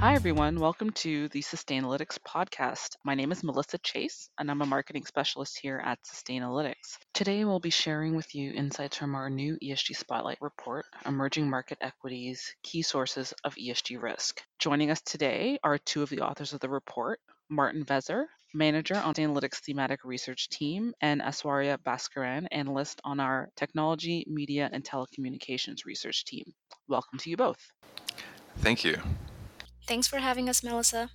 Hi, everyone. Welcome to the Sustainalytics podcast. My name is Melissa Chase, and I'm a marketing specialist here at Sustainalytics. Today, we'll be sharing with you insights from our new ESG Spotlight report Emerging Market Equities Key Sources of ESG Risk. Joining us today are two of the authors of the report Martin Vezer, manager on Sustainalytics thematic research team, and Aiswarya Baskaran, analyst on our technology, media, and telecommunications research team. Welcome to you both. Thank you. Thanks for having us, Melissa.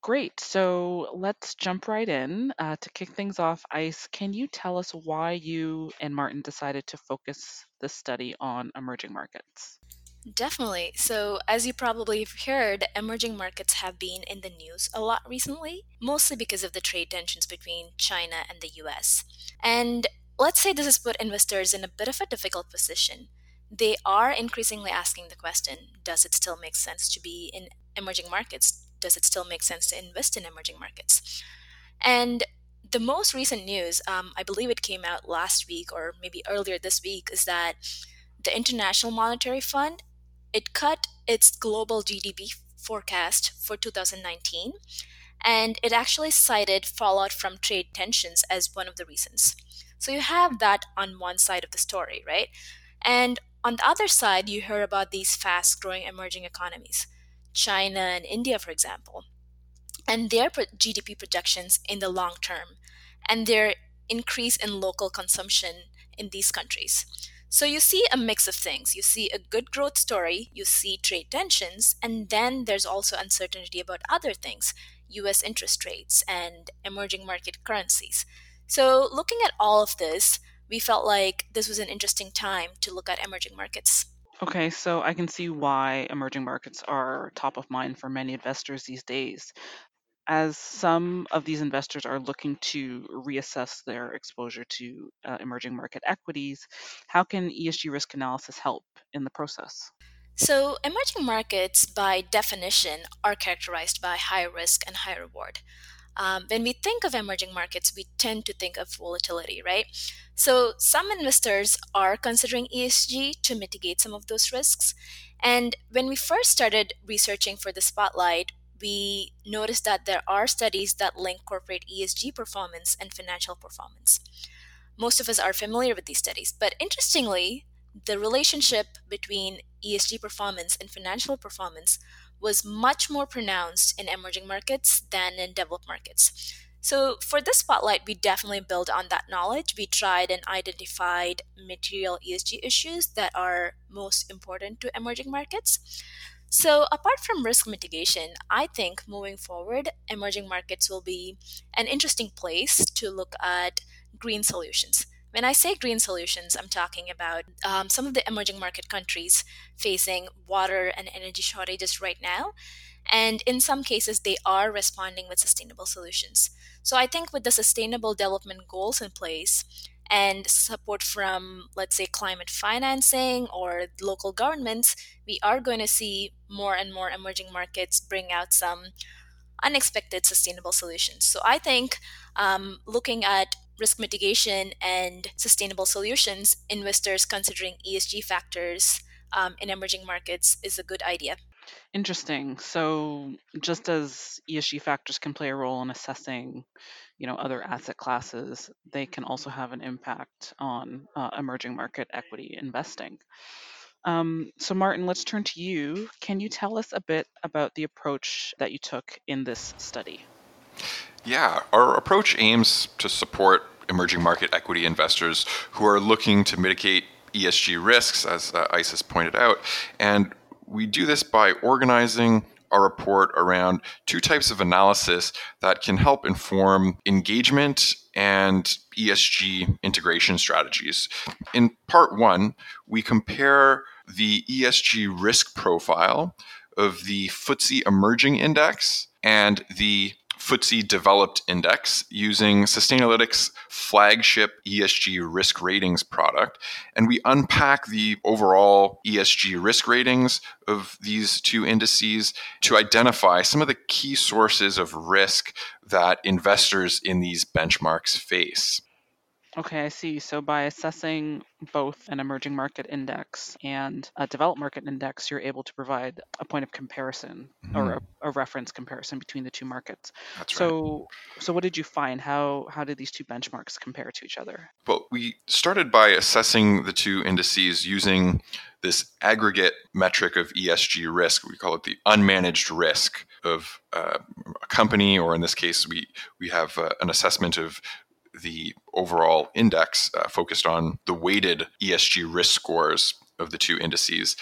Great. So let's jump right in. Uh, to kick things off, Ice, can you tell us why you and Martin decided to focus the study on emerging markets? Definitely. So, as you probably have heard, emerging markets have been in the news a lot recently, mostly because of the trade tensions between China and the US. And let's say this has put investors in a bit of a difficult position they are increasingly asking the question does it still make sense to be in emerging markets? Does it still make sense to invest in emerging markets? And the most recent news, um, I believe it came out last week or maybe earlier this week, is that the International Monetary Fund it cut its global GDP forecast for 2019, and it actually cited fallout from trade tensions as one of the reasons. So you have that on one side of the story, right? And on the other side, you hear about these fast growing emerging economies, China and India, for example, and their GDP projections in the long term, and their increase in local consumption in these countries. So you see a mix of things. You see a good growth story, you see trade tensions, and then there's also uncertainty about other things US interest rates and emerging market currencies. So, looking at all of this, we felt like this was an interesting time to look at emerging markets. Okay, so I can see why emerging markets are top of mind for many investors these days. As some of these investors are looking to reassess their exposure to uh, emerging market equities, how can ESG risk analysis help in the process? So, emerging markets, by definition, are characterized by high risk and high reward. Um, when we think of emerging markets, we tend to think of volatility, right? So some investors are considering ESG to mitigate some of those risks. And when we first started researching for the spotlight, we noticed that there are studies that link corporate ESG performance and financial performance. Most of us are familiar with these studies, but interestingly, the relationship between ESG performance and financial performance was much more pronounced in emerging markets than in developed markets. So, for this spotlight, we definitely build on that knowledge. We tried and identified material ESG issues that are most important to emerging markets. So, apart from risk mitigation, I think moving forward, emerging markets will be an interesting place to look at green solutions. When I say green solutions, I'm talking about um, some of the emerging market countries facing water and energy shortages right now. And in some cases, they are responding with sustainable solutions. So I think with the sustainable development goals in place, and support from, let's say, climate financing or local governments, we are going to see more and more emerging markets bring out some unexpected sustainable solutions. So I think um, looking at risk mitigation and sustainable solutions, investors considering ESG factors um, in emerging markets is a good idea. Interesting. So, just as ESG factors can play a role in assessing, you know, other asset classes, they can also have an impact on uh, emerging market equity investing. Um, so, Martin, let's turn to you. Can you tell us a bit about the approach that you took in this study? Yeah, our approach aims to support emerging market equity investors who are looking to mitigate ESG risks, as uh, ISIS pointed out. And we do this by organizing our report around two types of analysis that can help inform engagement and ESG integration strategies. In part one, we compare the ESG risk profile of the FTSE Emerging Index and the FTSE Developed Index using Sustainalytics' flagship ESG risk ratings product. And we unpack the overall ESG risk ratings of these two indices to identify some of the key sources of risk that investors in these benchmarks face. Okay, I see. So by assessing both an emerging market index and a developed market index, you're able to provide a point of comparison or a, a, reference comparison between the two markets. That's so, right. So what did you find? How how did these two benchmarks compare to each other? Well, we started by assessing the two indices using this aggregate metric of ESG risk. We call it the unmanaged risk of uh, a company, or in this case, we we have uh, an assessment of the overall index uh, focused on the weighted ESG risk scores of the two indices.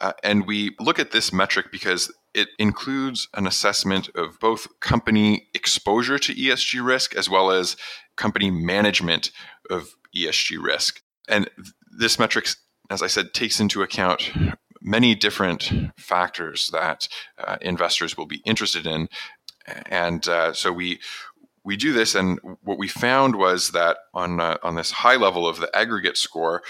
Uh, and we look at this metric because it includes an assessment of both company exposure to ESG risk as well as company management of ESG risk. And this metric, as I said, takes into account many different factors that uh, investors will be interested in. And uh, so we we do this, and what we found was that on uh, on this high level of the aggregate score,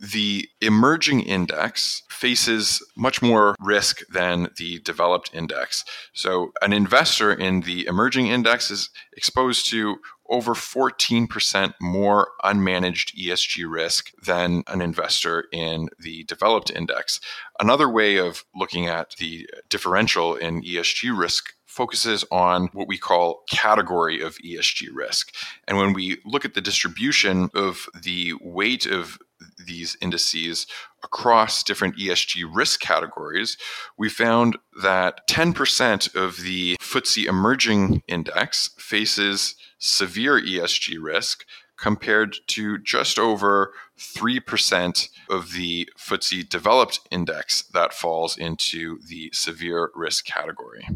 the emerging index faces much more risk than the developed index. So, an investor in the emerging index is exposed to over 14% more unmanaged ESG risk than an investor in the developed index. Another way of looking at the differential in ESG risk focuses on what we call category of ESG risk. And when we look at the distribution of the weight of these indices across different ESG risk categories, we found that 10% of the FTSE Emerging Index faces severe ESG risk compared to just over 3% of the FTSE Developed Index that falls into the severe risk category.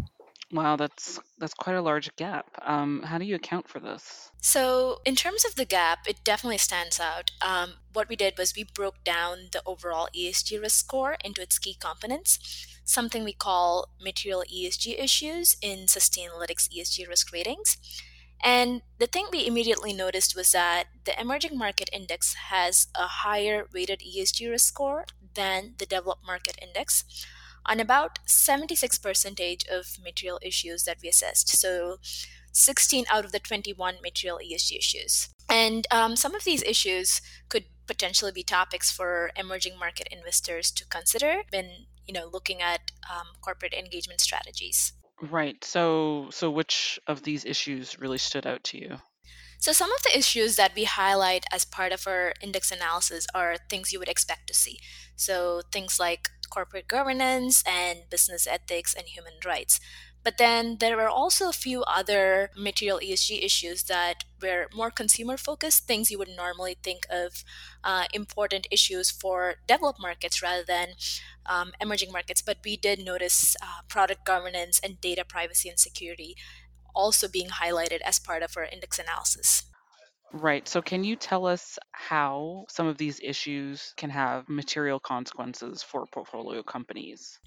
Wow, that's that's quite a large gap. Um, how do you account for this? So, in terms of the gap, it definitely stands out. Um, what we did was we broke down the overall ESG risk score into its key components, something we call material ESG issues in Sustainalytics ESG risk ratings. And the thing we immediately noticed was that the emerging market index has a higher weighted ESG risk score than the developed market index on about 76% of material issues that we assessed. So 16 out of the 21 material ESG issues. And um, some of these issues could potentially be topics for emerging market investors to consider when you know looking at um, corporate engagement strategies. Right. So, so which of these issues really stood out to you? So, some of the issues that we highlight as part of our index analysis are things you would expect to see. So, things like corporate governance and business ethics and human rights. But then there were also a few other material ESG issues that were more consumer focused, things you would normally think of uh, important issues for developed markets rather than um, emerging markets. But we did notice uh, product governance and data privacy and security also being highlighted as part of our index analysis. Right. So, can you tell us how some of these issues can have material consequences for portfolio companies?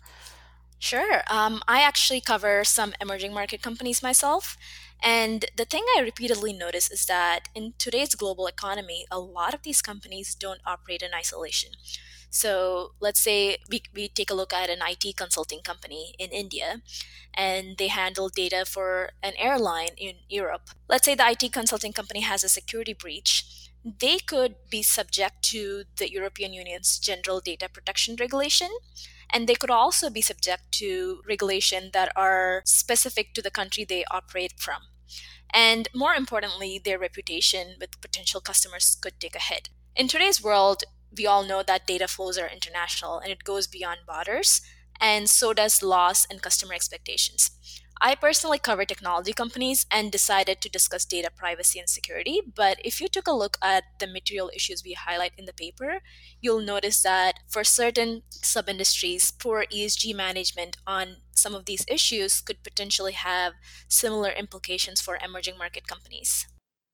Sure. Um, I actually cover some emerging market companies myself. And the thing I repeatedly notice is that in today's global economy, a lot of these companies don't operate in isolation. So let's say we, we take a look at an IT consulting company in India and they handle data for an airline in Europe. Let's say the IT consulting company has a security breach. They could be subject to the European Union's General Data Protection Regulation. And they could also be subject to regulation that are specific to the country they operate from. And more importantly, their reputation with potential customers could take a hit. In today's world, we all know that data flows are international and it goes beyond borders, and so does loss and customer expectations. I personally cover technology companies and decided to discuss data privacy and security. But if you took a look at the material issues we highlight in the paper, you'll notice that for certain sub industries, poor ESG management on some of these issues could potentially have similar implications for emerging market companies.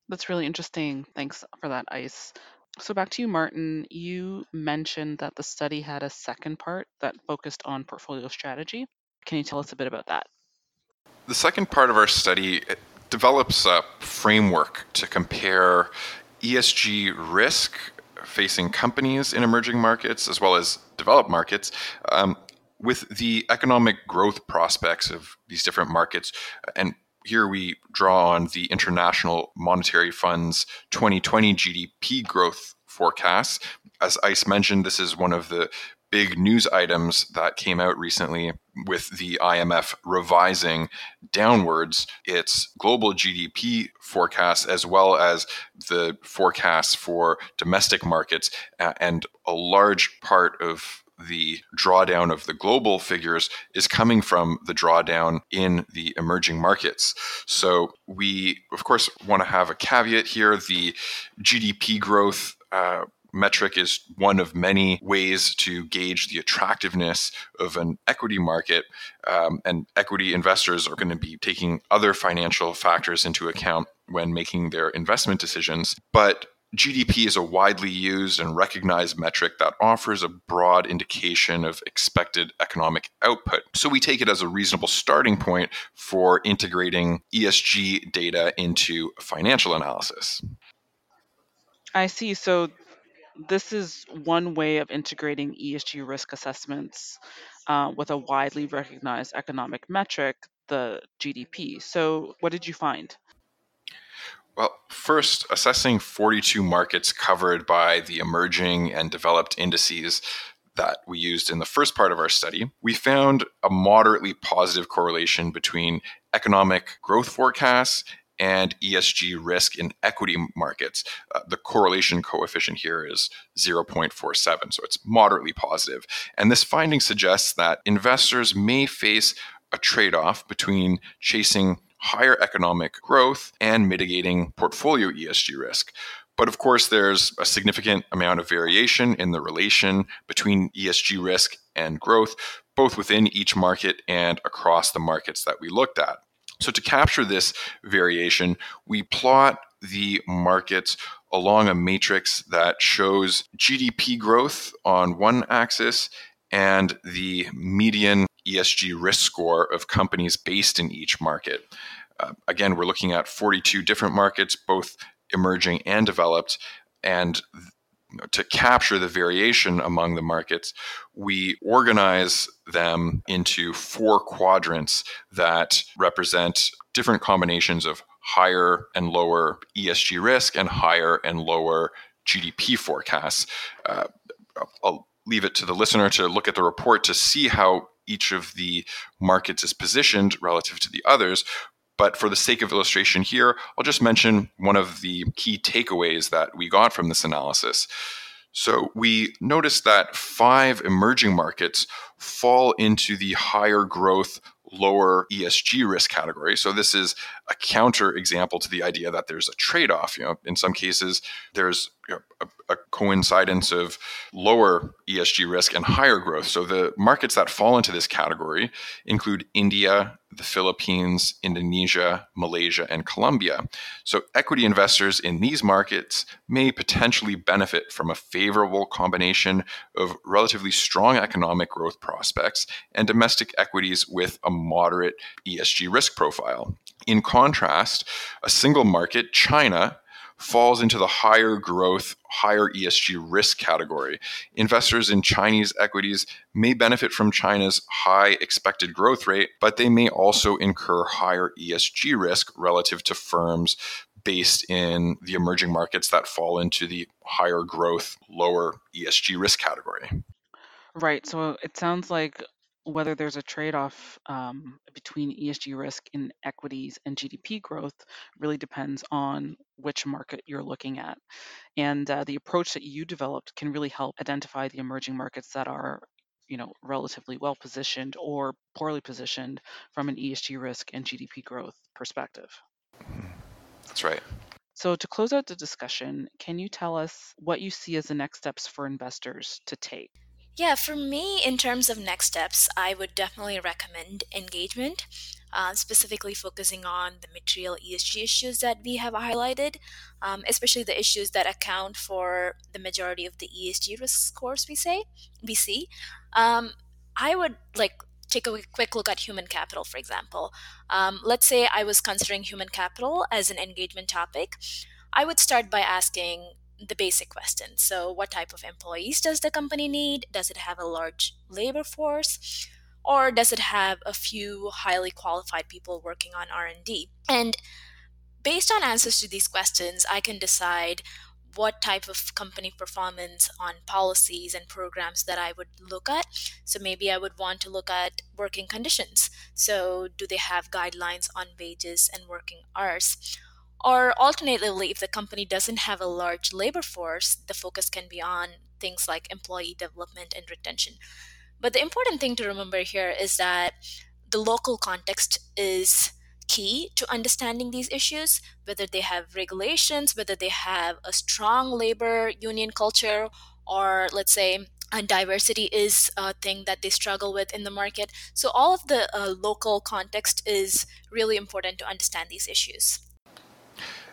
That's really interesting. Thanks for that, Ice. So back to you, Martin. You mentioned that the study had a second part that focused on portfolio strategy. Can you tell us a bit about that? The second part of our study develops a framework to compare ESG risk facing companies in emerging markets as well as developed markets um, with the economic growth prospects of these different markets and here we draw on the International Monetary Fund's 2020 GDP growth forecast. As ICE mentioned, this is one of the big news items that came out recently with the IMF revising downwards its global GDP forecast as well as the forecasts for domestic markets. And a large part of the drawdown of the global figures is coming from the drawdown in the emerging markets. So, we, of course, want to have a caveat here. The GDP growth uh, metric is one of many ways to gauge the attractiveness of an equity market. Um, and equity investors are going to be taking other financial factors into account when making their investment decisions. But GDP is a widely used and recognized metric that offers a broad indication of expected economic output. So we take it as a reasonable starting point for integrating ESG data into financial analysis. I see. So this is one way of integrating ESG risk assessments uh, with a widely recognized economic metric, the GDP. So, what did you find? Well, first, assessing 42 markets covered by the emerging and developed indices that we used in the first part of our study, we found a moderately positive correlation between economic growth forecasts and ESG risk in equity markets. Uh, the correlation coefficient here is 0.47, so it's moderately positive. And this finding suggests that investors may face a trade off between chasing higher economic growth and mitigating portfolio ESG risk. But of course, there's a significant amount of variation in the relation between ESG risk and growth, both within each market and across the markets that we looked at. So, to capture this variation, we plot the markets along a matrix that shows GDP growth on one axis and the median ESG risk score of companies based in each market. Uh, again, we're looking at 42 different markets, both emerging and developed. And to capture the variation among the markets, we organize them into four quadrants that represent different combinations of higher and lower ESG risk and higher and lower GDP forecasts. Uh, I'll leave it to the listener to look at the report to see how each of the markets is positioned relative to the others. But for the sake of illustration here, I'll just mention one of the key takeaways that we got from this analysis. So we noticed that five emerging markets fall into the higher growth, lower ESG risk category. So this is a counter example to the idea that there's a trade-off. You know, in some cases, there's you know, a, a, coincidence of lower ESG risk and higher growth. So the markets that fall into this category include India, the Philippines, Indonesia, Malaysia, and Colombia. So equity investors in these markets may potentially benefit from a favorable combination of relatively strong economic growth prospects and domestic equities with a moderate ESG risk profile. In contrast, a single market, China, falls into the higher growth, higher ESG risk category. Investors in Chinese equities may benefit from China's high expected growth rate, but they may also incur higher ESG risk relative to firms based in the emerging markets that fall into the higher growth, lower ESG risk category. Right. So it sounds like whether there's a trade-off um, between ESG risk in equities and GDP growth really depends on which market you're looking at. And uh, the approach that you developed can really help identify the emerging markets that are you know relatively well positioned or poorly positioned from an ESG risk and GDP growth perspective. That's right. So to close out the discussion, can you tell us what you see as the next steps for investors to take? Yeah, for me, in terms of next steps, I would definitely recommend engagement, uh, specifically focusing on the material ESG issues that we have highlighted, um, especially the issues that account for the majority of the ESG risk scores we say we see. Um, I would like take a quick look at human capital, for example. Um, let's say I was considering human capital as an engagement topic. I would start by asking the basic question. So, what type of employees does the company need? Does it have a large labor force? or does it have a few highly qualified people working on R&D? And based on answers to these questions, I can decide what type of company performance on policies and programs that I would look at. So maybe I would want to look at working conditions. So, do they have guidelines on wages and working hours? Or alternatively, if the company doesn't have a large labor force, the focus can be on things like employee development and retention. But the important thing to remember here is that the local context is key to understanding these issues, whether they have regulations, whether they have a strong labor union culture, or let's say and diversity is a thing that they struggle with in the market. So, all of the uh, local context is really important to understand these issues.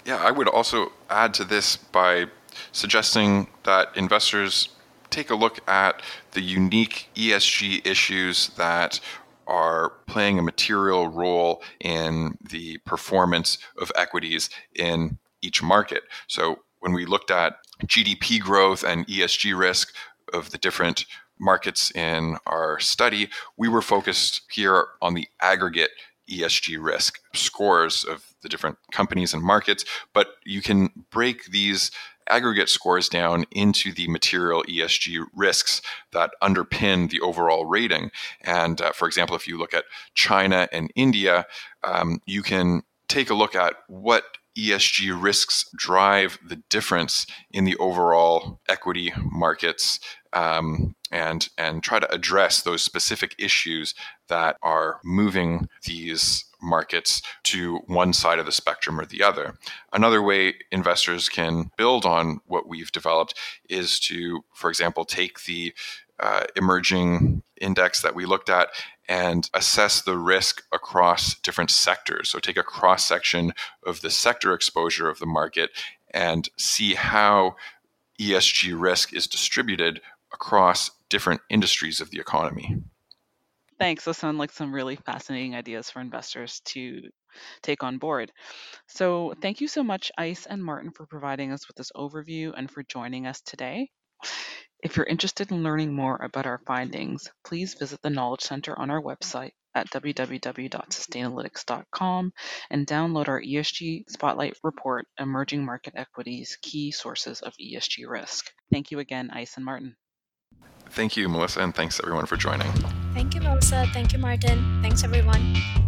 Yeah, I would also add to this by suggesting that investors take a look at the unique ESG issues that are playing a material role in the performance of equities in each market. So when we looked at GDP growth and ESG risk of the different markets in our study, we were focused here on the aggregate ESG risk scores of the different companies and markets, but you can break these aggregate scores down into the material ESG risks that underpin the overall rating. And uh, for example, if you look at China and India, um, you can take a look at what ESG risks drive the difference in the overall equity markets um, and and try to address those specific issues that are moving these markets to one side of the spectrum or the other. Another way investors can build on what we've developed is to, for example, take the uh, emerging index that we looked at and assess the risk across different sectors. So take a cross section of the sector exposure of the market and see how ESG risk is distributed across different industries of the economy. Thanks. Those sound like some really fascinating ideas for investors to take on board. So, thank you so much, Ice and Martin, for providing us with this overview and for joining us today. If you're interested in learning more about our findings, please visit the Knowledge Center on our website at www.sustainalytics.com and download our ESG Spotlight Report Emerging Market Equities Key Sources of ESG Risk. Thank you again, Ice and Martin. Thank you, Melissa, and thanks everyone for joining. Thank you, Melissa. Thank you, Martin. Thanks, everyone.